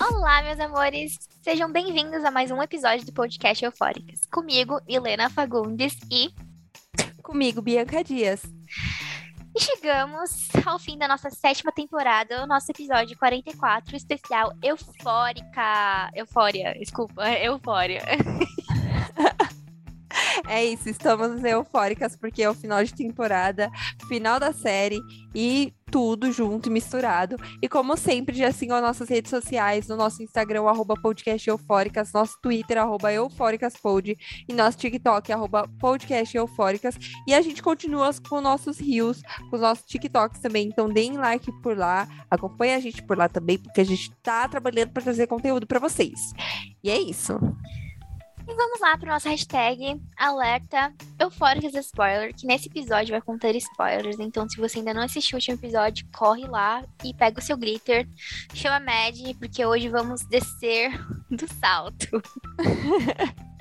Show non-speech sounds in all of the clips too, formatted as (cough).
Olá, meus amores! Sejam bem-vindos a mais um episódio do podcast Eufóricas. Comigo, Helena Fagundes e... Comigo, Bianca Dias. E chegamos ao fim da nossa sétima temporada, o nosso episódio 44, especial Eufórica. Eufória, desculpa, Eufória. (laughs) É isso, estamos eufóricas porque é o final de temporada, final da série e tudo junto e misturado. E como sempre, já sigam as nossas redes sociais, no nosso Instagram, arroba podcast eufóricas, nosso Twitter, arroba eufóricaspod, e nosso TikTok, arroba podcast eufóricas. E a gente continua com nossos rios, com os nossos TikToks também, então deem like por lá, acompanhe a gente por lá também, porque a gente tá trabalhando para trazer conteúdo para vocês. E é isso. E vamos lá para nossa hashtag alerta Eufóricas Spoiler, que nesse episódio vai conter spoilers. Então, se você ainda não assistiu o último episódio, corre lá e pega o seu glitter, chama a Mad, porque hoje vamos descer do salto. (laughs)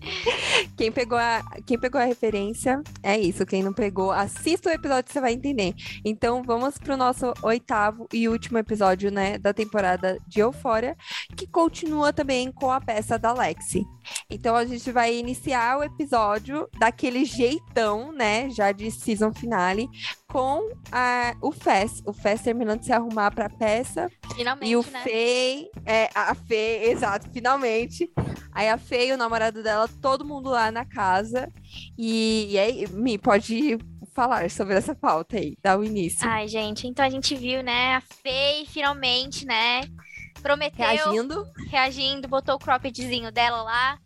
(laughs) Quem pegou, a, quem pegou a referência é isso. Quem não pegou, assista o episódio, você vai entender. Então, vamos pro nosso oitavo e último episódio, né, da temporada de Eufória, que continua também com a peça da Lexi. Então, a gente vai iniciar o episódio daquele jeitão, né, já de season finale, com a, o Fess. O Fess terminando de se arrumar pra peça. Finalmente, E o né? Fei, é, a Fei, (laughs) exato, finalmente. Aí a Fei e o namorado dela, todo mundo lá na casa. E, e aí, Mi, pode falar sobre essa pauta aí, dá o início. Ai, gente, então a gente viu, né, a Faye finalmente, né, prometeu, Reagindo. reagindo, botou o croppedzinho dela lá,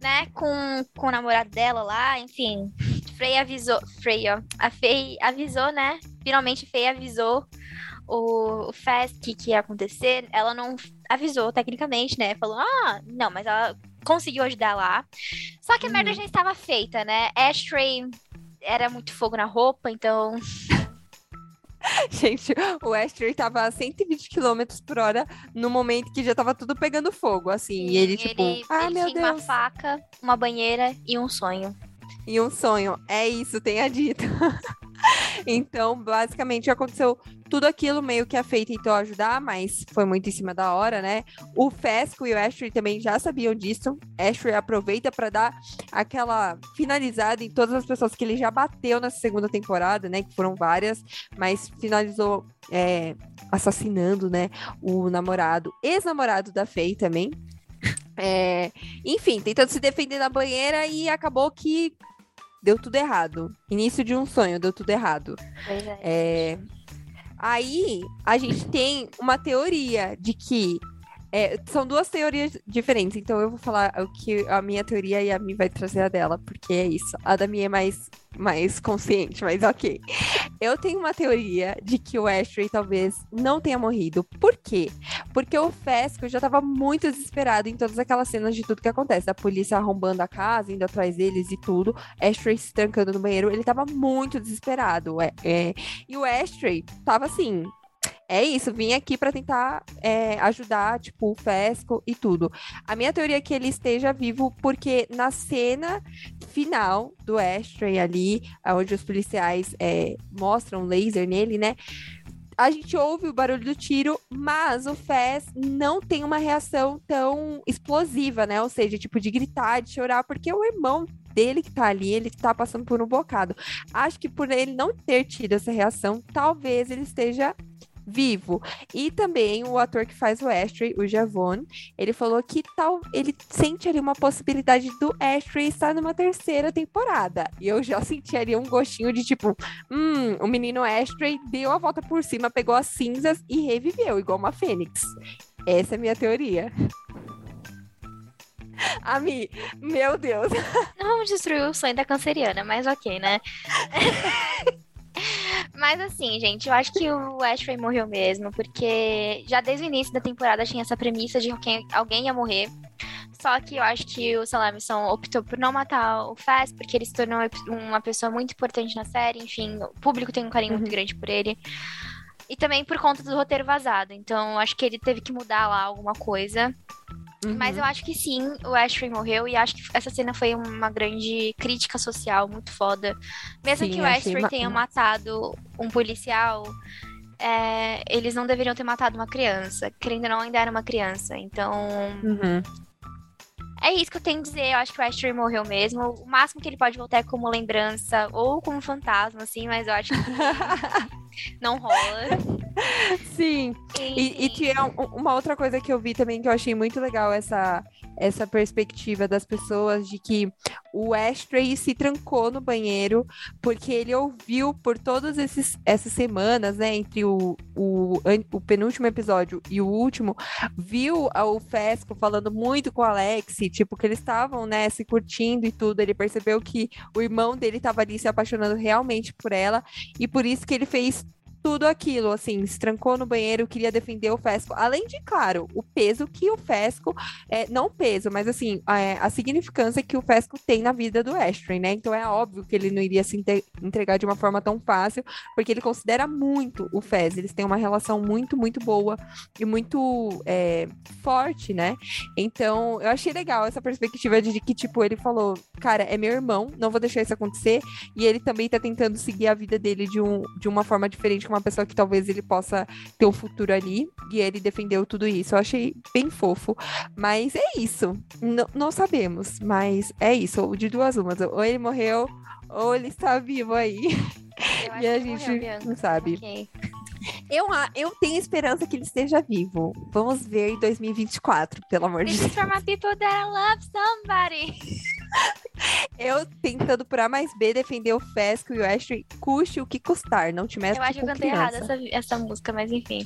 né, com, com o namorado dela lá, enfim. Frey avisou, Frey, ó, a Faye avisou, né, finalmente Faye avisou o, o Fast que, que ia acontecer, ela não avisou tecnicamente, né, falou, ah, não, mas ela conseguiu ajudar lá. Só que a merda Uhum. já estava feita, né, Ashtray era muito fogo na roupa, então (laughs) Gente, o Astrid tava a 120 km por hora no momento que já tava tudo pegando fogo, assim. e ele, tipo, ele, ah, ele meu tinha uma Deus. faca, uma banheira e um sonho. E um sonho. É isso, tenha dito. (laughs) então, basicamente, aconteceu tudo aquilo meio que a Faye tentou ajudar, mas foi muito em cima da hora, né? O Fesco e o Ashley também já sabiam disso. Ashley aproveita para dar aquela finalizada em todas as pessoas que ele já bateu nessa segunda temporada, né? Que foram várias, mas finalizou é, assassinando, né? O namorado, ex-namorado da Faye também. É, enfim, tentando se defender na banheira e acabou que deu tudo errado. Início de um sonho, deu tudo errado. É. Aí a gente tem uma teoria de que é, são duas teorias diferentes, então eu vou falar o que a minha teoria e a Mi vai trazer a dela, porque é isso. A da Mi é mais, mais consciente, mas ok. Eu tenho uma teoria de que o Ashley talvez não tenha morrido. Por quê? Porque o Fesco já tava muito desesperado em todas aquelas cenas de tudo que acontece. A polícia arrombando a casa, indo atrás deles e tudo. Ashley se trancando no banheiro. Ele tava muito desesperado. É, é. E o Ashley tava assim. É isso, vim aqui pra tentar é, ajudar, tipo, o Fesco e tudo. A minha teoria é que ele esteja vivo porque na cena final do Ashtray ali, onde os policiais é, mostram laser nele, né? A gente ouve o barulho do tiro, mas o Fez não tem uma reação tão explosiva, né? Ou seja, tipo, de gritar, de chorar, porque o irmão dele que tá ali, ele tá passando por um bocado. Acho que por ele não ter tido essa reação, talvez ele esteja vivo. E também o ator que faz o Ashtray, o Javon, ele falou que tal, ele sente ali uma possibilidade do Ashtray estar numa terceira temporada. E eu já senti ali um gostinho de tipo, hum, o menino Ashtray deu a volta por cima, pegou as cinzas e reviveu, igual uma fênix. Essa é a minha teoria. (laughs) Ami, meu Deus. Não vamos destruir o sonho da canceriana, mas ok, né? (laughs) Mas assim, gente, eu acho que o Ashtray morreu mesmo, porque já desde o início da temporada tinha essa premissa de que alguém ia morrer. Só que eu acho que o Salamison optou por não matar o Faz, porque ele se tornou uma pessoa muito importante na série. Enfim, o público tem um carinho muito Uhum. grande por ele. E também por conta do roteiro vazado. Então, acho que ele teve que mudar lá alguma coisa. Mas Uhum. eu acho que sim, o Ashley morreu e acho que essa cena foi uma grande crítica social muito foda. Mesmo Sim, que o achei Ashley tenha matado um policial, é, eles não deveriam ter matado uma criança. Querendo ou não, ainda era uma criança. Então, Uhum. é isso que eu tenho a dizer. Eu acho que o Ashley morreu mesmo. O máximo que ele pode voltar é como lembrança ou como fantasma, assim, mas eu acho que (laughs) não rola. Sim. E, e tinha um- uma outra coisa que eu vi também que eu achei muito legal essa, essa perspectiva das pessoas de que o Ashtray se trancou no banheiro porque ele ouviu por todas essas semanas, né, entre o, o, o penúltimo episódio e o último, viu o Fesco falando muito com o Alex, tipo, que eles estavam, né, se curtindo e tudo. Ele percebeu que o irmão dele estava ali se apaixonando realmente por ela e por isso que ele fez tudo aquilo, assim, se trancou no banheiro, queria defender o Fesco. Além de, claro, o peso que o Fesco, é, não o peso, mas assim, a, a significância que o Fesco tem na vida do Ashton, né? Então é óbvio que ele não iria se entregar de uma forma tão fácil, porque ele considera muito o Fez. Eles têm uma relação muito, muito boa e muito é, forte, né? Então, eu achei legal essa perspectiva de que, tipo, ele falou, cara, é meu irmão, não vou deixar isso acontecer. E ele também tá tentando seguir a vida dele de, um, de uma forma diferente, uma pessoa que talvez ele possa ter um futuro ali. E ele defendeu tudo isso. Eu achei bem fofo. Mas é isso. N- não sabemos. Mas é isso. De duas umas. Ou ele morreu, ou ele está vivo aí. (laughs) E a morreu, gente Bianca. não sabe. Ok. Eu, eu tenho esperança que ele esteja vivo. Vamos ver em 2024, pelo amor de This Deus. is for my people that love somebody. (laughs) Eu tentando por A mais B defender o Fesco e o Ashley, custe o que custar. Não te metas Eu acho que eu cantei errado essa, essa música, mas enfim.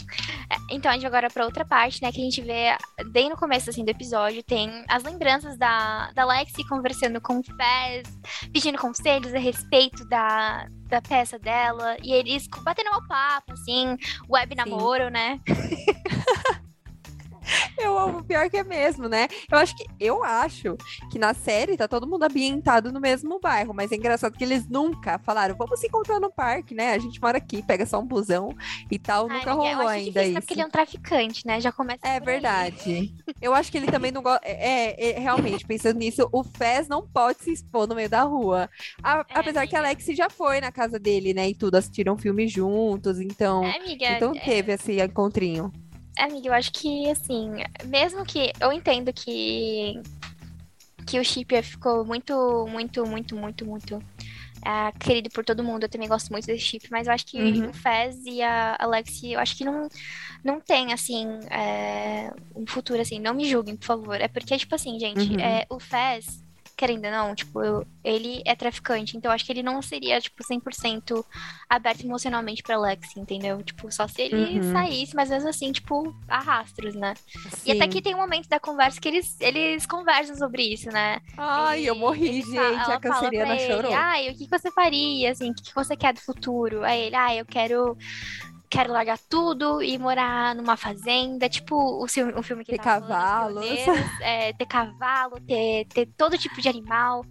É, Então, a gente vai agora pra outra parte, né? Que a gente vê, bem no começo, assim, do episódio, tem as lembranças da, da Lexi conversando com o Fez, pedindo conselhos a respeito da, da peça dela. E eles batendo um papo, assim, web namoro, né? (laughs) (laughs) Eu amo, pior que é mesmo, né? Eu acho que eu acho que na série tá todo mundo ambientado no mesmo bairro, mas é engraçado que eles nunca falaram, vamos se encontrar no parque, né? A gente mora aqui, pega só um busão e tal, Ai, nunca amiga, rolou acho ainda isso. Porque ele é um traficante, né? Já começa É verdade. (laughs) Eu acho que ele também não gosta. É, é, realmente, pensando nisso, o Fez não pode se expor no meio da rua. A- É, apesar que a amiga. Alex já foi na casa dele, né? E tudo, assistiram filme juntos, então. É, amiga, Então é- teve esse encontrinho. Amiga, eu acho que, assim, mesmo que. Eu entendo que. Que o Chip ficou muito, muito, muito, muito, muito. ah, querido por todo mundo. Eu também gosto muito desse chip, mas eu acho que Uhum. o Fez e a Alexi, eu acho que não, não tem, assim, é, um futuro, assim. Não me julguem, por favor. É porque, tipo assim, gente, Uhum. é, o Fez, querendo ou não, tipo, eu- ele é traficante, então eu acho que ele não seria, tipo, 100% aberto emocionalmente pra Alexi, entendeu? Tipo, só se ele Uhum. saísse, mas mesmo assim, tipo, a rastros, né? E até Sim. que tem um momento da conversa que eles, eles conversam sobre isso, né? Ai, eu morri, ele gente. fala- a canceriana ele, chorou. Ai, o que você faria, assim, o que que você quer do futuro? Aí ele, ah, eu quero quero largar tudo e morar numa fazenda, tipo o filme, o filme que Ter falando, cavalos. É, ter cavalo, ter, ter todo tipo de animal.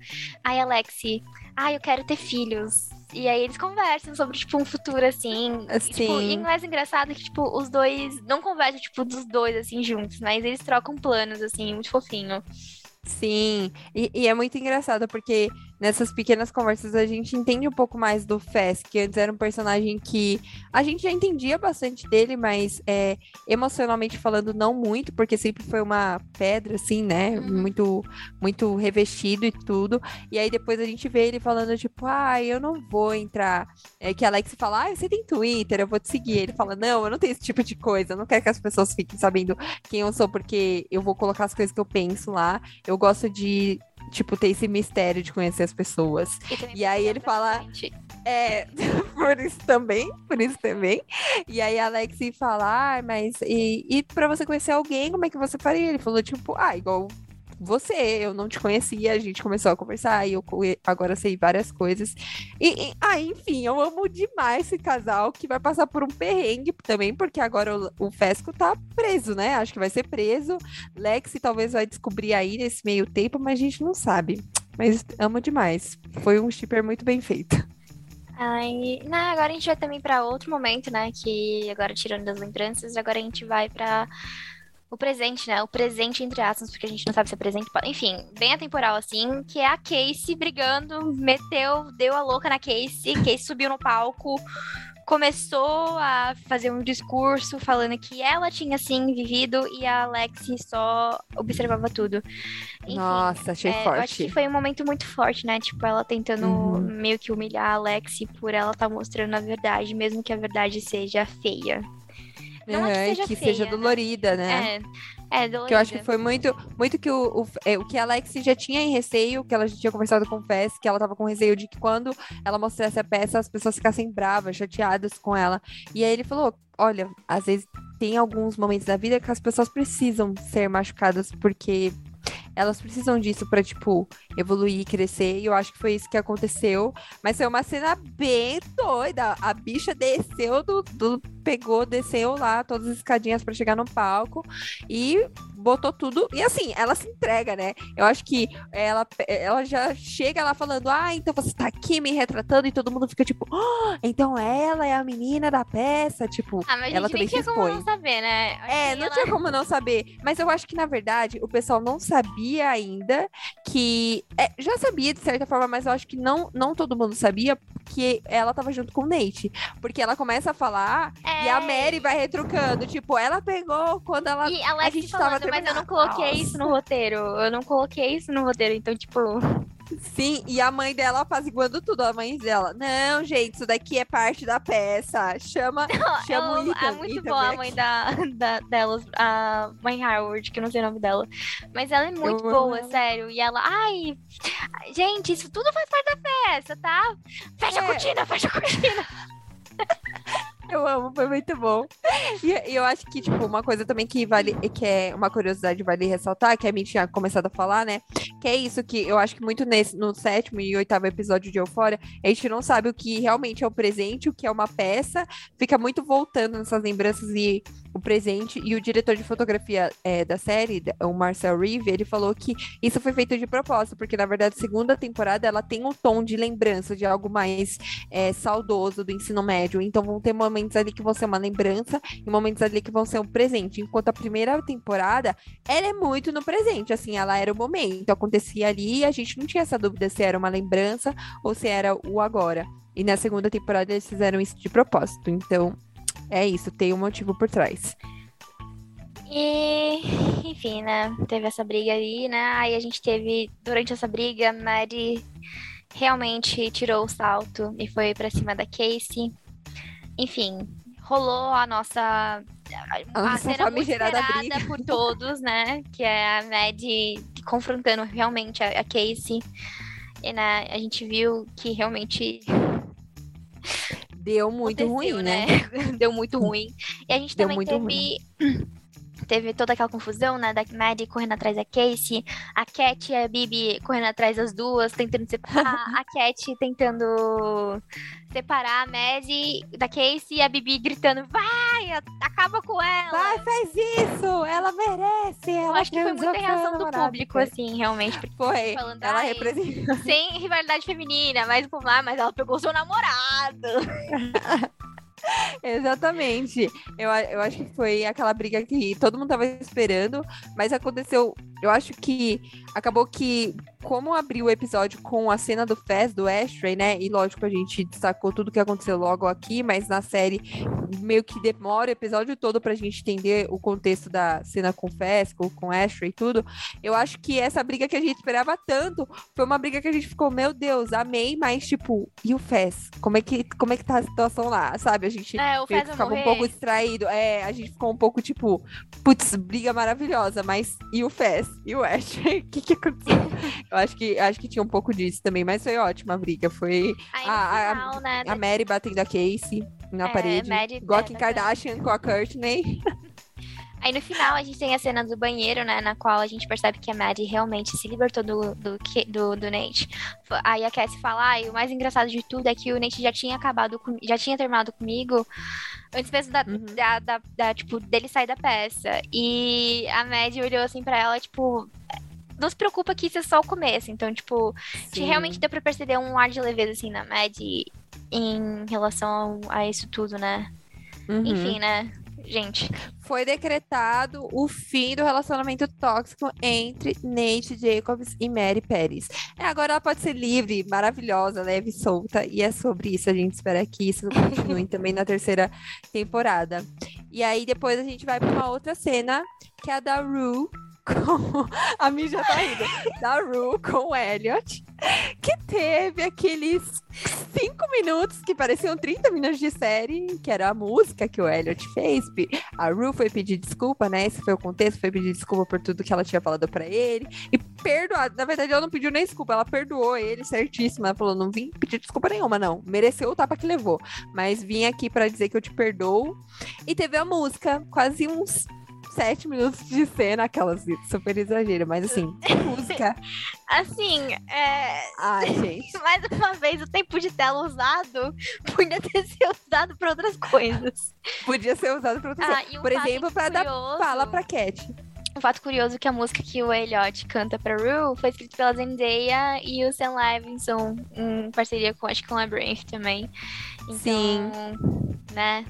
Aí Alexi, ah, eu quero ter filhos. E aí eles conversam sobre, tipo, um futuro, assim. E, tipo, e o mais engraçado é que, tipo, os dois não conversam, tipo, dos dois, assim, juntos, mas eles trocam planos, assim, muito fofinho. Sim, e, e é muito engraçado porque nessas pequenas conversas a gente entende um pouco mais do Fez, que antes era um personagem que a gente já entendia bastante dele, mas é, emocionalmente falando não muito, porque sempre foi uma pedra, assim, né? Uhum. Muito, muito revestido e tudo. E aí depois a gente vê ele falando, tipo, ah, eu não vou entrar. É que a Alex fala, ah, você tem Twitter, eu vou te seguir. Ele fala, não, eu não tenho esse tipo de coisa, eu não quero que as pessoas fiquem sabendo quem eu sou, porque eu vou colocar as coisas que eu penso lá. Eu gosto de, tipo, ter esse mistério de conhecer as pessoas. E, E aí ele fala- bastante. É, (laughs) por isso também, por isso também. E aí a Alex fala, ah, mas e, e pra você conhecer alguém, como é que você faria? Ele falou, tipo, ah, igual você, eu não te conhecia, a gente começou a conversar e eu agora sei várias coisas. E, e- ah, enfim, eu amo demais esse casal que vai passar por um perrengue também, porque agora o, o Fesco tá preso, né? Acho que vai ser preso. Lexi talvez vai descobrir aí nesse meio tempo, mas a gente não sabe. Mas amo demais. Foi um shipper muito bem feito. Ai, não, agora a gente vai também pra outro momento, né? Que agora tirando das lembranças, agora a gente vai pra o presente, né? O presente, entre aspas, porque a gente não sabe se é presente. Enfim, bem atemporal, assim, que é a Casey brigando, meteu, deu a louca na Casey. Casey subiu no palco, começou a fazer um discurso falando que ela tinha sim vivido e a Alexi só observava tudo. Enfim, Nossa, achei é, forte. Eu acho que foi um momento muito forte, né? Tipo, ela tentando Uhum. meio que humilhar a Alexi por ela estar mostrando a verdade, mesmo que a verdade seja feia. Não é que seja que feia, seja né? dolorida, né? É, é dolorida. Que eu acho que foi muito, muito que o, o, é, o que a Alex já tinha em receio, que ela já tinha conversado com o Fess, que ela tava com receio de que quando ela mostrasse a peça, as pessoas ficassem bravas, chateadas com ela. E aí ele falou: olha, às vezes tem alguns momentos da vida que as pessoas precisam ser machucadas, porque elas precisam disso pra, tipo, evoluir, crescer. E eu acho que foi isso que aconteceu. Mas foi uma cena bem doida. A bicha desceu do. do pegou, desceu lá todas as escadinhas pra chegar no palco e botou tudo. E assim, ela se entrega, né? Eu acho que ela, ela já chega lá falando: Ah, então você tá aqui me retratando, e todo mundo fica tipo, "Ah, então ela é a menina da peça. Tipo, Ah, mas a ela também se tinha como expõe. não saber, né? É, não ela- tinha como não saber. Mas eu acho que, na verdade, o pessoal não sabia ainda que. é, já sabia, de certa forma, mas eu acho que não, não todo mundo sabia que ela tava junto com o Nate. Porque ela começa a falar e a É, Mary vai retrucando. Tipo, ela pegou quando ela. E a Alex gente tava falando, mas eu não coloquei Nossa. isso no roteiro. Eu não coloquei isso no roteiro. Então, tipo, Sim, e a mãe dela apaziguando tudo. A mãe dela. Não, gente, isso daqui é parte da peça. Chama. (laughs) Chama o ela, Ethan. é muito Ethan, boa a mãe da, da, delas, a mãe Howard, que eu não sei o nome dela. Mas ela é muito Eu amo boa, ela. sério. E ela, ai, gente, isso tudo faz parte da peça, tá? Fecha a É. cortina, fecha a cortina. (laughs) Eu amo, foi muito bom. E, eu acho que, tipo, uma coisa também que vale, que é uma curiosidade vale ressaltar, que a mim tinha começado a falar, né? Que é isso que eu acho que muito nesse, no sétimo e oitavo episódio de Eufória, a gente não sabe o que realmente é o presente, o que é uma peça, fica muito voltando nessas lembranças e o presente. E o diretor de fotografia é, da série, o Marcel Reeve, ele falou que isso foi feito de propósito, porque na verdade a segunda temporada ela tem um tom de lembrança de algo mais é, saudoso do ensino médio. Então vão ter momentos ali que vão ser uma lembrança e momentos ali que vão ser um presente. Enquanto a primeira temporada, ela é muito no presente, assim, ela era o momento, acontecia ali e a gente não tinha essa dúvida se era uma lembrança ou se era o agora. E na segunda temporada eles fizeram isso de propósito. Então, é isso, tem um motivo por trás. E, enfim, né? Teve essa briga aí, né? Aí a gente teve, durante essa briga, a Maddie realmente tirou o salto e foi pra cima da Casey. Enfim, rolou a nossa. A, A cena muito esperada briga. por todos, né? Que é a Maddie confrontando realmente a, a Casey. E né, a gente viu que realmente Deu muito ruim, né? (laughs) Deu muito ruim. E a gente (laughs) Deu também teve. (clears throat) Teve toda aquela confusão, né? Da Maddie correndo atrás da Casey, a Cat e a Bibi correndo atrás das duas, tentando separar, a (laughs) Cat tentando separar a Maddie da Casey e a Bibi gritando: vai, acaba com ela! Vai, faz isso! Ela merece! Eu Ela acho que foi muita reação do público, assim, realmente. porque Foi. falando, Ela "Ai, representa. (laughs) Sem rivalidade feminina, mas povo lá, mas ela pegou seu namorado. (laughs) Exatamente. Eu, eu acho que foi aquela briga que todo mundo tava esperando, mas aconteceu. Eu acho que acabou que, como abriu o episódio com a cena do Fez, do Ashtray, né? E lógico, a gente destacou tudo que aconteceu logo aqui, mas na série meio que demora o episódio todo pra gente entender o contexto da cena com o Fez, com, com o Ashtray e tudo. Eu acho que essa briga que a gente esperava tanto foi uma briga que a gente ficou, meu Deus, amei, mas tipo, e o Fez? Como é que, como é que tá a situação lá, sabe? A gente É, ficava um pouco distraído. É, a gente ficou um pouco tipo, putz, briga maravilhosa, mas e o Fez? E o Ash? (laughs) Que que aconteceu? (laughs) Eu acho que, acho que tinha um pouco disso também, mas foi ótima a briga. Foi Aí a- a- final, né? a Mary batendo a Casey na É, parede, Mary- igual a é, Kim. Kardashian com a Courtney. (laughs) Aí no final a gente tem a cena do banheiro, né? Na qual a gente percebe que a Maddie realmente se libertou do, do, do, do Nate. Aí a Cassie fala, ai, o mais engraçado de tudo é que o Nate já tinha acabado com, já tinha terminado comigo antes mesmo da, Uhum. da, da- da, tipo, dele sair da peça. E a Maddie olhou assim pra ela, tipo. Não se preocupa que isso é só o começo. Então, tipo, que realmente deu pra perceber um ar de leveza, assim, na Maddie em relação a isso tudo, né? Uhum. Enfim, né? gente. Foi decretado o fim do relacionamento tóxico entre Nate Jacobs e Mary Pérez. É, agora ela pode ser livre, maravilhosa, leve e solta. E é sobre isso. A gente espera que isso continue (laughs) também na terceira temporada. E aí depois a gente vai para uma outra cena, que é a da Rue com. (laughs) A já tá rindo. Da Rue com o Elliot, que teve aqueles cinco minutos que pareciam 30 minutos de série, que era a música que o Elliot fez. A Rue foi pedir desculpa, né? Esse foi o contexto, foi pedir desculpa por tudo que ela tinha falado pra ele. E perdoar. Na verdade, ela não pediu nem desculpa, ela perdoou ele certíssimo. Ela falou: não vim pedir desculpa nenhuma, não. Mereceu o tapa que levou. Mas vim aqui pra dizer que eu te perdoo. E teve a música, quase uns sete minutos de cena, aquelas super exagero, mas assim, (laughs) música. Assim, é. Ai, gente. (laughs) Mais uma vez, o tempo de tela usado podia ter (laughs) sido usado pra outras coisas. Podia ser usado pra outras Ah, coisas. um Por exemplo, pra dar fala pra Cat. Um fato curioso é que a música que o Elliot canta pra Rue foi escrita pela Zendaya e o Sam Levinson, em parceria com, acho que com a Labyrinth também. Então, Sim. né?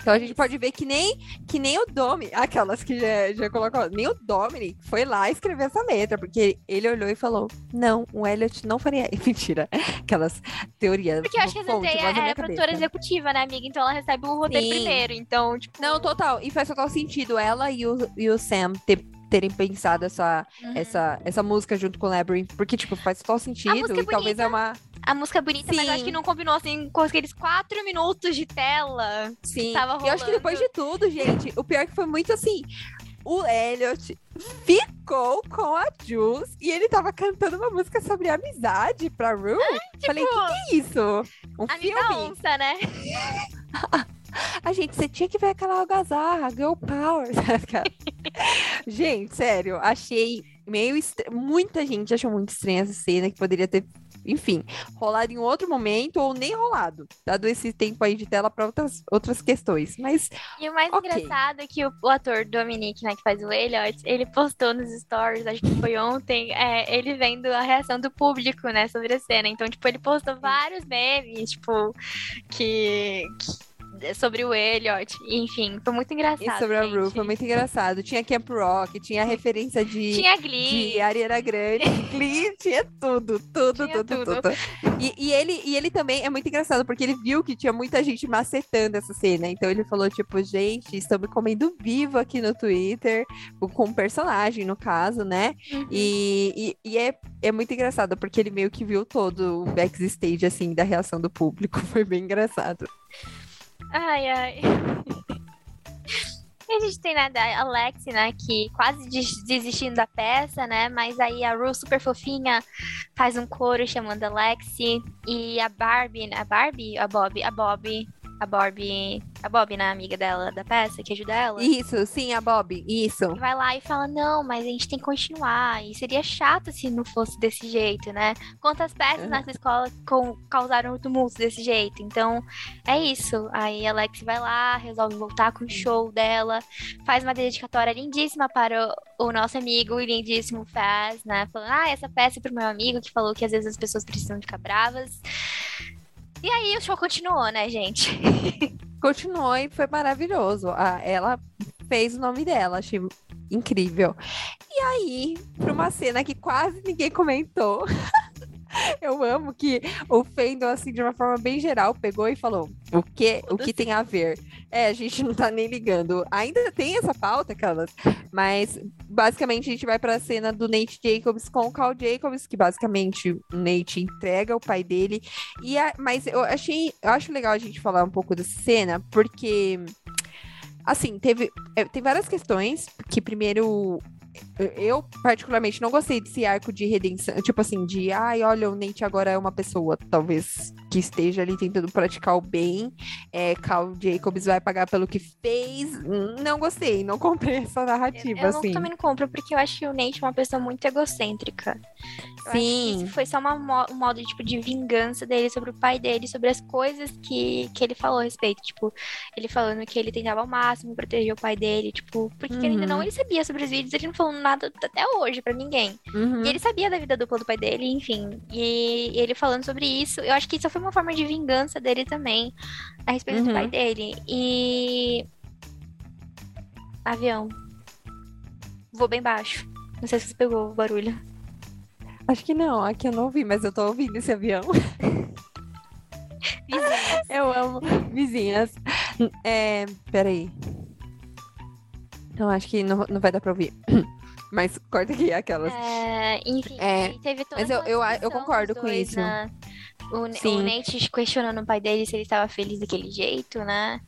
Então a gente pode ver que nem, que nem o Dominic, aquelas que já, já colocou, nem o Dominic foi lá escrever essa letra, porque ele olhou e falou: Não, o Elliot não faria. (laughs) Mentira, aquelas teorias. Porque eu acho que a fonte, da é a produtora executiva, né, amiga? Então ela recebe o roteiro Sim. primeiro. Então, tipo. Não, total. E faz total sentido ela e o, e o Sam ter- terem pensado essa, uhum. essa, essa música junto com o Labyrinth, porque, tipo, faz total sentido. música é e talvez é uma. A música é bonita, mas eu Sim. acho que não combinou assim com aqueles quatro minutos de tela. Sim. Tava E eu acho que rolando. depois de tudo, gente, o pior é que foi muito assim. O Elliot ficou com a Jules e ele tava cantando uma música sobre amizade pra Rue. Falei, o que, que é isso? Um Amiga filme? onça, né? (laughs) A gente, você tinha que ver aquela algazarra, Girl Power. (laughs) gente, sério, achei meio estranho. Muita gente achou muito estranha essa cena que poderia ter, enfim, rolado em outro momento ou nem rolado, dado esse tempo aí de tela para outras, outras questões. Mas E o mais Ok. engraçado é que o, o ator Dominic, né, que faz o Elliot, ele postou nos stories, acho que foi ontem, é, ele vendo a reação do público, né, sobre a cena. Então, tipo, ele postou vários memes, tipo, que. que- sobre o Elliot. Enfim, foi muito engraçado. E sobre a gente. Rue foi muito engraçado. Tinha Camp Rock, tinha referência de, Tinha Glee. de Ariana Grande, (laughs) Glee, tinha tudo, tudo, Tinha tudo, tudo. tudo. E, e ele, e ele também é muito engraçado, porque ele viu que tinha muita gente macetando essa cena. Então ele falou, tipo, gente, estou me comendo vivo aqui no Twitter, com um personagem, no caso, né? Uhum. E, e, e é, é muito engraçado, porque ele meio que viu todo o backstage, assim, da reação do público. (laughs) Foi bem engraçado. Ai, ai. E (laughs) a gente tem, né, da Alex, né, que quase des- desistindo da peça, né, mas aí a Rue, super fofinha, faz um coro chamando a Alexi, e a Barbie, né, a Barbie, a Bob, a Bob, a Barbie, a Bob, né, amiga dela da peça, que ajuda ela. Isso, sim, a Bob, isso. vai lá e fala, não, mas a gente tem que continuar. E seria chato se não fosse desse jeito, né? Quantas peças Uhum. nessa escola com- causaram tumulto desse jeito? Então, é isso. Aí a Alex vai lá, resolve voltar com o show dela, faz uma dedicatória lindíssima para o, o nosso amigo, o lindíssimo Faz, né? Falando, ah, essa peça é pro meu amigo que falou que às vezes as pessoas precisam ficar bravas. E aí o show continuou, né, gente? (laughs) Continuou e foi maravilhoso. Ela fez o nome dela, achei incrível. E aí, pra uma cena que quase ninguém comentou. (laughs) (laughs) Eu amo que o Fendel, assim, de uma forma bem geral, pegou e falou: o que, o que tem a ver? É, a gente (laughs) não tá nem ligando. Ainda tem essa pauta, aquelas, mas basicamente a gente vai pra cena do Nate Jacobs com o Carl Jacobs, que basicamente o Nate entrega o pai dele. E a- mas eu achei, eu acho legal a gente falar um pouco dessa cena, porque assim, teve, é, tem várias questões que primeiro eu- eu particularmente não gostei desse arco de redenção, tipo assim, de ai, olha, o Nate agora é uma pessoa, talvez que esteja ali tentando praticar o bem. É, Carl Jacobs vai pagar pelo que fez. Não gostei, não comprei (laughs) essa narrativa, eu não, assim. também não compro, porque eu acho o Nate uma pessoa muito egocêntrica. Eu que Sim. foi só uma um modo tipo, de vingança dele sobre o pai dele, sobre as coisas que, que ele falou a respeito. Tipo, ele falando que ele tentava ao máximo proteger o pai dele, tipo, porque ainda Uhum. não ele sabia sobre os vídeos, ele não falou nada até hoje pra ninguém. Uhum. E ele sabia da vida dupla do pai dele, enfim. E ele falando sobre isso, eu acho que isso foi uma forma de vingança dele também, a respeito do Uhum. pai dele. E avião. Vou bem baixo. Não sei se você pegou o barulho. Acho que não, aqui eu não ouvi, mas eu tô ouvindo esse avião. (laughs) Vizinhas. Eu amo vizinhas. É, peraí. Não, acho que não, não vai dar pra ouvir. (coughs) Mas corta aqui aquelas. É, enfim, É, teve toda mas eu- eu- eu concordo com isso. né? O, Ne- o Sim. Nate questionando o pai dele se ele estava feliz daquele jeito, né?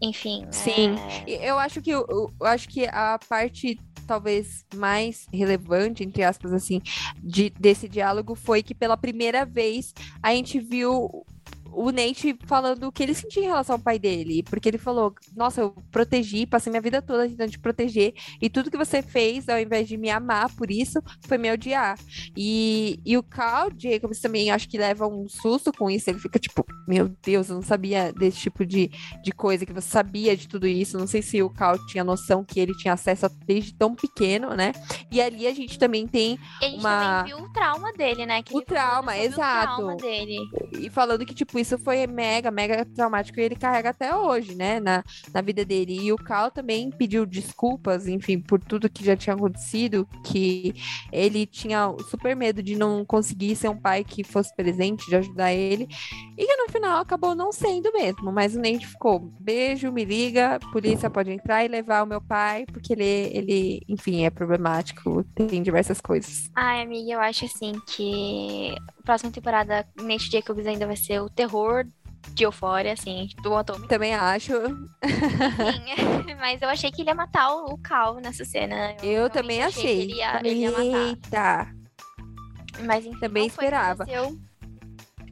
Enfim. Sim. é, Eu acho que o- eu acho que a parte talvez mais relevante, entre aspas, assim, de, desse diálogo foi que pela primeira vez a gente viu o Nate falando o que ele sentia em relação ao pai dele. Porque ele falou: Nossa, eu protegi, passei minha vida toda tentando te proteger. E tudo que você fez, ao invés de me amar por isso, foi me odiar. E, e o Carl Jacobs também acho que leva um susto com isso. Ele fica tipo: Meu Deus, eu não sabia desse tipo de, de coisa, que você sabia de tudo isso. Não sei se o Carl tinha noção que ele tinha acesso desde tão pequeno, né? E ali a gente também tem. E a gente uma- também viu o trauma dele, né? Que O trauma, exato. O trauma dele. E falando que, tipo, isso foi mega, mega traumático e ele carrega até hoje, né? Na, na vida dele. E o Cal também pediu desculpas, enfim, por tudo que já tinha acontecido, que ele tinha super medo de não conseguir ser um pai que fosse presente, de ajudar ele. E no final acabou não sendo mesmo. Mas o Nate ficou, beijo, me liga, polícia pode entrar e levar o meu pai, porque ele, ele enfim, é problemático, tem diversas coisas. Ai, amiga, eu acho assim que próxima temporada Nate Jacobs ainda vai ser o terror de Eufória, assim, do Atômico. Também acho. Sim, (laughs) mas eu achei que ele ia matar o Cal nessa cena. Eu realmente também Que achei. ele ia, ele ia matar. Eita! Mas enfim, Também que esperava. aconteceu.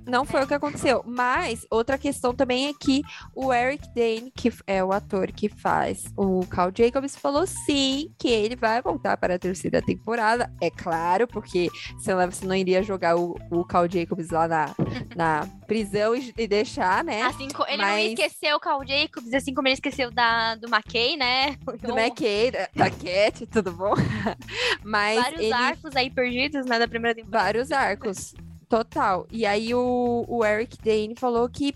Não foi o que aconteceu. Mas outra questão também é que o Eric Dane, que é o ator que faz o Carl Jacobs, falou sim que ele vai voltar para a terceira temporada. É claro, porque senão você não iria jogar o, o Carl Jacobs lá na, (laughs) na prisão e, e deixar, né? Assim, ele não Mas- esqueceu o Cal Jacobs, assim como ele esqueceu da, do McKay, né? Do McKay, da, da Cat, tudo bom? (laughs) Mas Vários ele arcos aí perdidos, né, da primeira temporada. Vários arcos. Total. E aí o, o Eric Dane falou que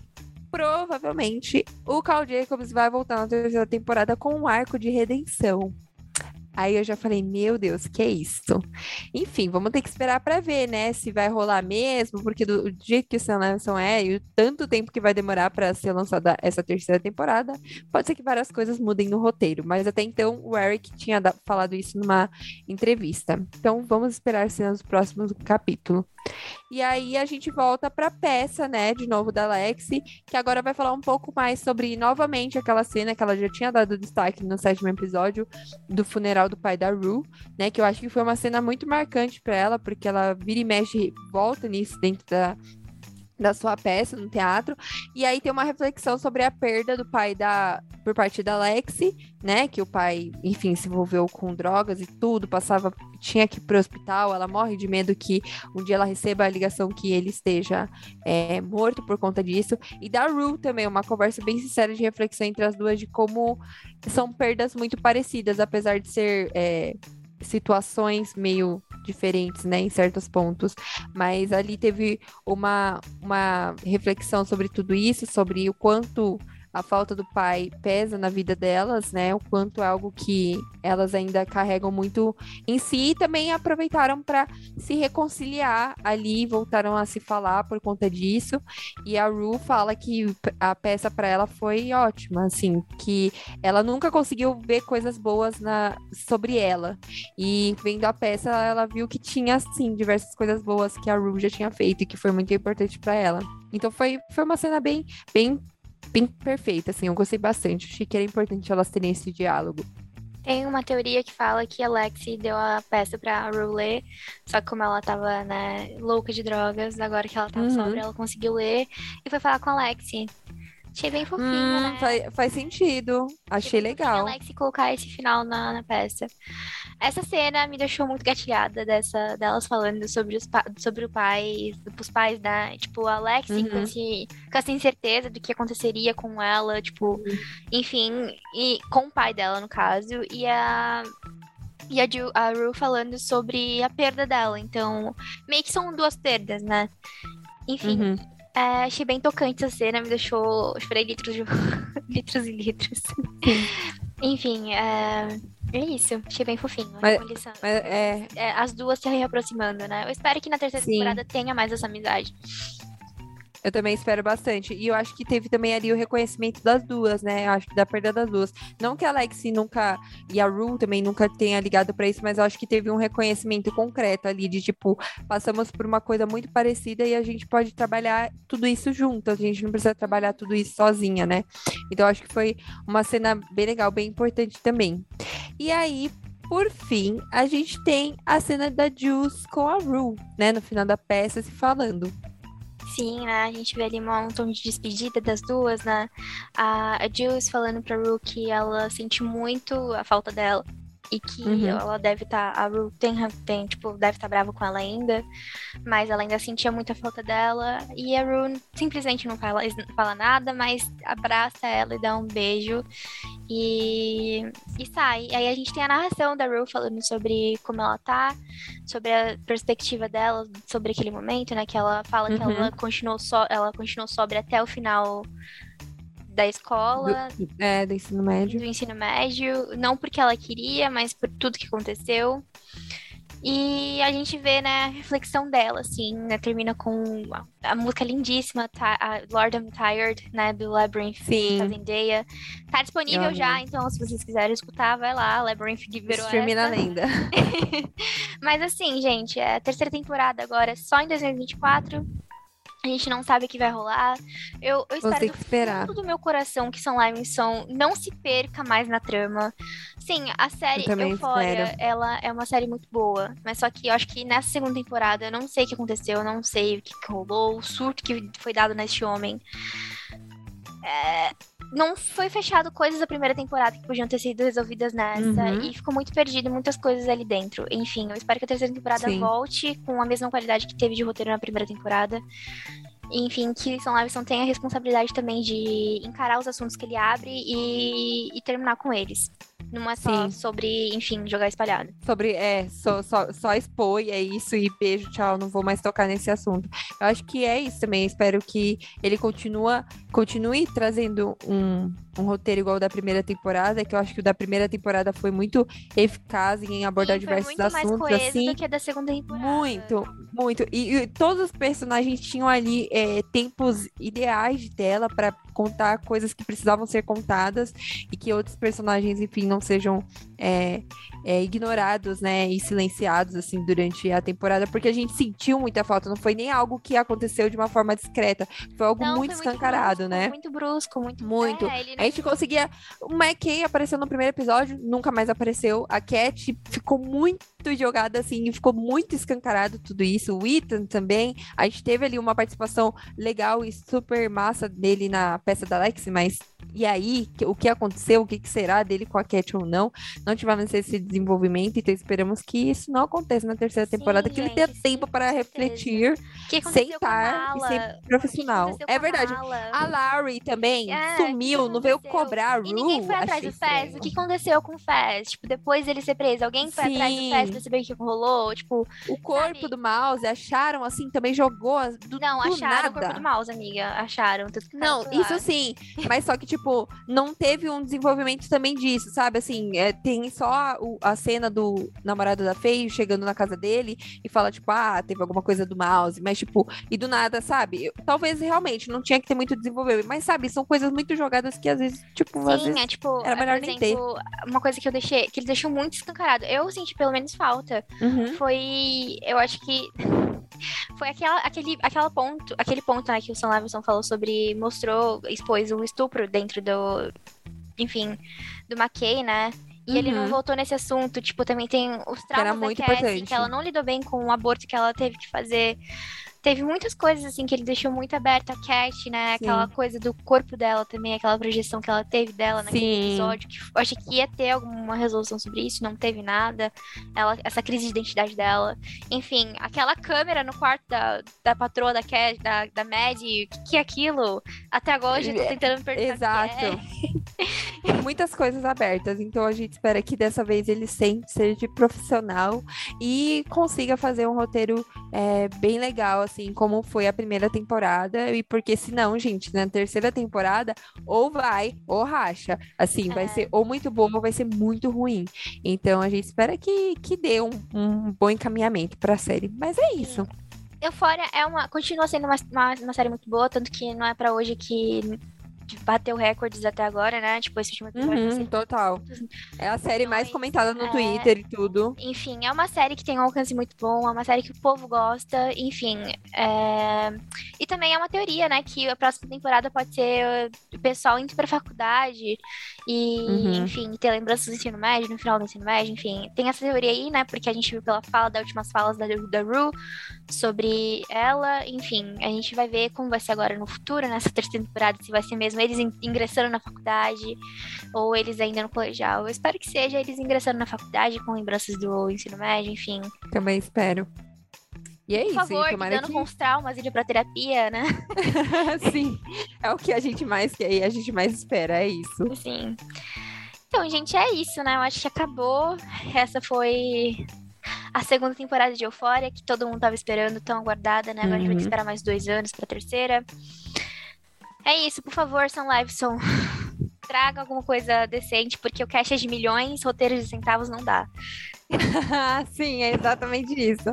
provavelmente o Carl Jacobs vai voltar na terceira temporada com um arco de redenção. Aí eu já falei, meu Deus, que é isso? Enfim, vamos ter que esperar pra ver, né? Se vai rolar mesmo, porque do, jeito que o Sam Levinson é e o tanto tempo que vai demorar pra ser lançada essa terceira temporada, pode ser que várias coisas mudem no roteiro. Mas até então o Eric tinha falado isso numa entrevista. Então vamos esperar cenas do próximo capítulo. E aí a gente volta pra peça, né, de novo da Lexi, que agora vai falar um pouco mais sobre novamente aquela cena que ela já tinha dado destaque no sétimo episódio do funeral do pai da Rue, né, que eu acho que foi uma cena muito marcante pra ela, porque ela vira e mexe, volta nisso dentro da da sua peça no teatro, e aí tem uma reflexão sobre a perda do pai da por parte da Lexi, né, que o pai, enfim, se envolveu com drogas e tudo, passava tinha que ir pro hospital, ela morre de medo que um dia ela receba a ligação que ele esteja é, morto por conta disso. E da Rue também, uma conversa bem sincera de reflexão entre as duas de como são perdas muito parecidas, apesar de ser é, situações meio diferentes, né, em certos pontos. Mas ali teve uma, uma reflexão sobre tudo isso, sobre o quanto a falta do pai pesa na vida delas, né? O quanto é algo que elas ainda carregam muito em si e também aproveitaram para se reconciliar ali, voltaram a se falar por conta disso. E a Ru fala que a peça para ela foi ótima, assim, que ela nunca conseguiu ver coisas boas na sobre ela. E vendo a peça, ela viu que tinha assim diversas coisas boas que a Ru já tinha feito e que foi muito importante para ela. Então foi, foi uma cena bem bem bem perfeita, assim, eu gostei bastante. Achei que era importante elas terem esse diálogo. Tem uma teoria que fala que a Lexi deu a peça pra Rue ler, só que como ela tava, né, louca de drogas, agora que ela tava Uhum. sóbria, ela conseguiu ler e foi falar com a Lexi. Achei bem fofinho, Hum, né? faz, faz sentido. Achei bem fofinho legal. A Lexi colocar esse final na, na peça. Essa cena me deixou muito gatilhada dessa, delas falando sobre, os, sobre o pai, os pais da, tipo, a Lexi com, Uhum. esse, com essa incerteza do que aconteceria com ela, tipo, enfim, e com o pai dela, no caso, e a. E a, Ju, a Ru falando sobre a perda dela. Então, meio que são duas perdas, né? Enfim, Uhum. É, achei bem tocante essa cena, me deixou. Chorei litros, de... (laughs) litros e litros. Enfim, é... é isso. Achei bem fofinho. a Mas-. Mas é, É, as duas se reaproximando, né? Eu espero que na terceira Sim. temporada tenha mais essa amizade. Eu também espero bastante. E eu acho que teve também ali o reconhecimento das duas, né? Eu acho que da perda das duas. Não que a Lexi nunca e a Rue também nunca tenha ligado pra isso, mas eu acho que teve um reconhecimento concreto ali de tipo, passamos por uma coisa muito parecida e a gente pode trabalhar tudo isso junto. A gente não precisa trabalhar tudo isso sozinha, né? Então eu acho que foi uma cena bem legal, bem importante também. E aí, por fim, a gente tem a cena da Jules com a Rue, né? No final da peça, se falando. Sim, né? A gente vê ali um tom de despedida das duas, né? A, a Jules falando pra Ru que ela sente muito a falta dela. E que Uhum. ela deve estar. a Ru tem, tem, tipo, deve estar brava com ela ainda. Mas ela ainda sentia muita falta dela. E a Ru simplesmente não fala, fala nada, mas abraça ela e dá um beijo. E, e sai. Aí a gente tem a narração da Ru falando sobre como ela tá, sobre a perspectiva dela, sobre aquele momento, né? Que ela fala que Uhum. ela continuou só, ela continuou sóbria até o final da escola, Do, é, do ensino médio. do ensino médio, não porque ela queria, mas por tudo que aconteceu. E a gente vê, né, a reflexão dela, assim, né, termina com a, a música lindíssima, Ti- a Lord I'm Tired, né, do Labyrinth Sim. da Zendaya. Tá disponível Eu já, então se vocês quiserem escutar, vai lá, Labyrinth virou Streaming na essa. lenda. (laughs) Mas assim, gente, é a terceira temporada agora só em 2024. A gente não sabe o que vai rolar. Eu, eu espero ter do que esperar. fundo do meu coração que Sam Livingston não se perca mais na trama. Sim, a série Eu Euphoria, espero. ela é uma série muito boa. Mas só que eu acho que nessa segunda temporada, eu não sei o que aconteceu, eu não sei o que, que rolou, o surto que foi dado neste homem. É, não foi fechado coisas da primeira temporada que podiam ter sido resolvidas nessa. Uhum. E ficou muito perdido muitas coisas ali dentro. Enfim, eu espero que a terceira temporada Sim. volte com a mesma qualidade que teve de roteiro na primeira temporada. Enfim, que Sam Levinson tenha a responsabilidade também de encarar os assuntos que ele abre e, e terminar com eles. Não é só Sim. sobre, enfim, jogar espalhado. Sobre, é, só, só, só expõe, é isso, e beijo, tchau, não vou mais tocar nesse assunto. Eu acho que é isso também, espero que ele continua, continue trazendo um, um roteiro igual o da primeira temporada, que eu acho que o da primeira temporada foi muito eficaz em abordar Sim, diversos muito mais assuntos, coeso assim. do que a da segunda temporada. Muito, muito. E, e todos os personagens tinham ali é, tempos ideais de tela para contar coisas que precisavam ser contadas e que outros personagens, enfim, não sejam é, é, ignorados, né, e silenciados assim durante a temporada, porque a gente sentiu muita falta. Não foi nem algo que aconteceu de uma forma discreta, foi algo Não, muito foi escancarado, brusco, né? Muito brusco, muito. Muito. É, ele gente conseguia. O McKay apareceu no primeiro episódio, nunca mais apareceu. A Cat ficou muito jogada assim, ficou muito escancarado tudo isso. O Ethan também. A gente teve ali uma participação legal e super massa dele na peça da Lexi, mas e aí? O que aconteceu? O que, que será dele com a Cat ou não? Não tivemos esse desenvolvimento, então esperamos que isso não aconteça na terceira Sim, temporada, que ele tenha gente, sim, tempo para refletir. A sentar e ser profissional. É a verdade. Mala? A Larry também É, sumiu, não veio cobrar a Rue. E ninguém foi atrás do Fez. O que aconteceu com o Fez? Tipo, depois dele ser preso, alguém foi atrás do Sim. Fez pra saber o que rolou? Tipo, O corpo Sabe? do mouse, acharam assim, também jogou do, não, do acharam nada. o corpo do mouse, amiga. Acharam. Tudo que Não, foi lá. isso sim, mas só que, tipo, não teve um desenvolvimento também disso, sabe? Assim, é, tem só a, a cena do namorado da Faye chegando na casa dele e fala, tipo, ah, teve alguma coisa do mouse, mas, tipo, e do nada, sabe? Talvez realmente não tinha que ter muito desenvolvimento, mas, sabe, são coisas muito jogadas que às vezes, tipo, às Sim, vezes. é tipo, era é, melhor por nem ter. exemplo, uma coisa que eu deixei, que ele deixou muito escancarado. Eu senti pelo menos falta. Uhum. Foi, eu acho que (laughs) foi aquela, aquele, aquela ponto, aquele ponto, né, que o Sam Levinson falou sobre, mostrou, expôs o estupro dentro do, enfim, do McKay, né? E ele não Uhum. voltou nesse assunto, tipo, também tem os era traumas muito da Cassie, importante. que ela não lidou bem com o aborto que ela teve que fazer. Teve muitas coisas, assim, que ele deixou muito aberta a Cat, né? Aquela Sim. coisa do corpo dela também, aquela projeção que ela teve dela naquele Sim. episódio, que eu achei que ia ter alguma resolução sobre isso, não teve nada. Ela, essa crise de identidade dela. Enfim, aquela câmera no quarto da, da patroa da, Cat, da, da Maddie, o que, que é aquilo? Até agora eu tô tentando perguntar. o que Exato. é. (laughs) muitas coisas abertas. Então a gente espera que dessa vez ele sempre seja profissional e consiga fazer um roteiro é, bem legal, assim, como foi a primeira temporada. E porque senão, gente, na terceira temporada, ou vai ou racha. Assim, vai É. ser ou muito bom ou vai ser muito ruim. Então a gente espera que, que dê um, um bom encaminhamento pra série. Mas é isso. Euphoria é uma, continua sendo uma, uma, uma série muito boa, tanto que não é pra hoje que bateu recordes até agora, né? Tipo, esse último episódio. Uhum, total. É a série mais comentada no é. Twitter e tudo. Enfim, é uma série que tem um alcance muito bom, é uma série que o povo gosta, enfim. é, E também é uma teoria, né? Que a próxima temporada pode ser o pessoal indo pra faculdade e, Uhum. enfim, ter lembranças do ensino médio, no final do ensino médio, enfim. Tem essa teoria aí, né? Porque a gente viu pela fala das últimas falas da, da Rue sobre ela, enfim. A gente vai ver como vai ser agora no futuro, nessa terceira temporada, se vai ser mesmo eles in- ingressando na faculdade ou eles ainda no colegial. Eu espero que seja eles ingressando na faculdade com lembranças do ensino médio, enfim. Também espero. E é Por isso, favor, lidando que... com os traumas, indo pra terapia, né? (laughs) Sim, é o que a gente mais quer e a gente mais espera, é isso. Assim. Então, gente, é isso, né? Eu acho que acabou. Essa foi a segunda temporada de Euphoria, que todo mundo tava esperando, tão aguardada, né? Agora a gente vai ter que Uhum. esperar mais dois anos pra terceira. É isso, por favor, Sam Liveson. (laughs) Traga alguma coisa decente, porque o cash é de milhões, roteiros de centavos não dá. (laughs) Sim, é exatamente isso.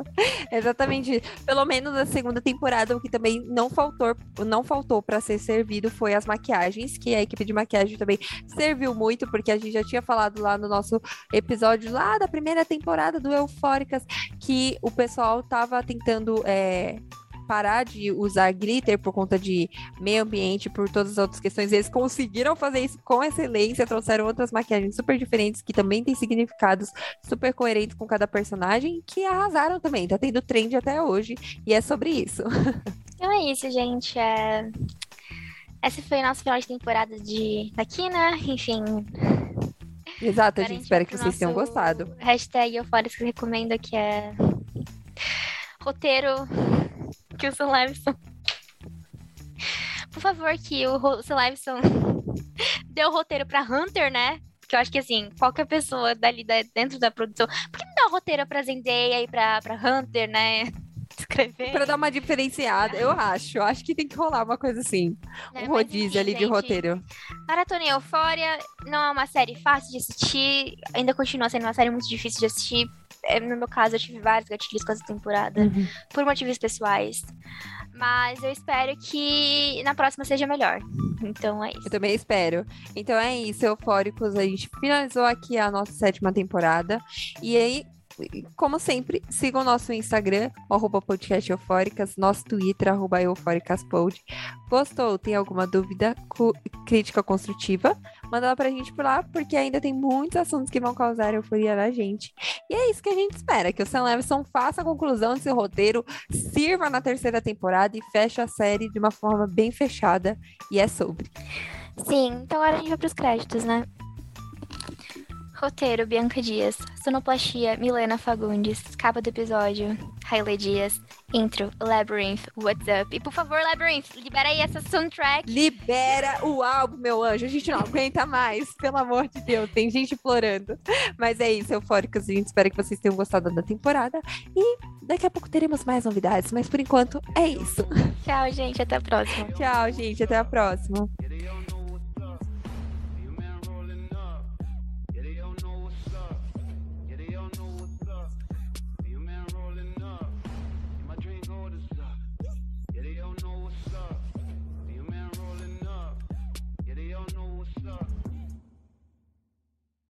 É exatamente isso. Pelo menos na segunda temporada, o que também não faltou, não faltou para ser servido foi as maquiagens, que a equipe de maquiagem também serviu muito, porque a gente já tinha falado lá no nosso episódio lá da primeira temporada do Eufóricas que o pessoal tava tentando é, parar de usar glitter por conta de meio ambiente, por todas as outras questões. Eles conseguiram fazer isso com excelência, trouxeram outras maquiagens super diferentes que também têm significados super coerentes com cada personagem, que arrasaram também. Tá tendo trend até hoje, e é sobre isso. (laughs) Então é isso, gente. É... Essa foi a nossa final de temporada de daqui, né? Enfim, Exato, a gente espera que vocês tenham nosso gostado. Hashtag Eufóricos que recomenda que é roteiro que o Sam Levinson. Por favor, que o Levinson dê o roteiro pra Hunter, né? Porque eu acho que assim, qualquer pessoa dali da- dentro da produção. Por que não dá o roteiro pra Zendaya e pra, pra Hunter, né? Escrever. Pra dar uma diferenciada, eu acho. Eu acho que tem que rolar uma coisa assim. né? Um rodízio enfim, ali de gente, roteiro. Maratona Eufória não é uma série fácil de assistir, ainda continua sendo uma série muito difícil de assistir. É, No meu caso, eu tive vários gatilhos com essa temporada, Uhum. por motivos pessoais. Mas eu espero que na próxima seja melhor. Então é isso. Eu também espero. Então é isso, Eufóricos. A gente finalizou aqui a nossa sétima temporada. E aí, como sempre, sigam o nosso Instagram, arroba podcast eufóricas, nosso Twitter, arroba eufóricaspod. Gostou? Tem alguma dúvida, crítica construtiva? Manda lá pra gente por lá, porque ainda tem muitos assuntos que vão causar euforia na gente. E é isso que a gente espera, que o Sam Levinson faça a conclusão desse roteiro, sirva na terceira temporada e feche a série de uma forma bem fechada. E é sobre. Sim, então agora a gente vai pros créditos, né? Roteiro, Bianca Dias. Sonoplastia, Milena Fagundes. Capa do episódio, Hailey Dias. Intro, Labyrinth, What's Up? E por favor, Labyrinth, libera aí essa soundtrack. Libera o álbum, meu anjo. A gente não aguenta mais, pelo amor de Deus. Tem gente implorando. Mas é isso, eufóricos. Gente espera que vocês tenham gostado da temporada. E daqui a pouco teremos mais novidades. Mas por enquanto, é isso. Tchau, gente. Até a próxima. Tchau, gente. Até a próxima.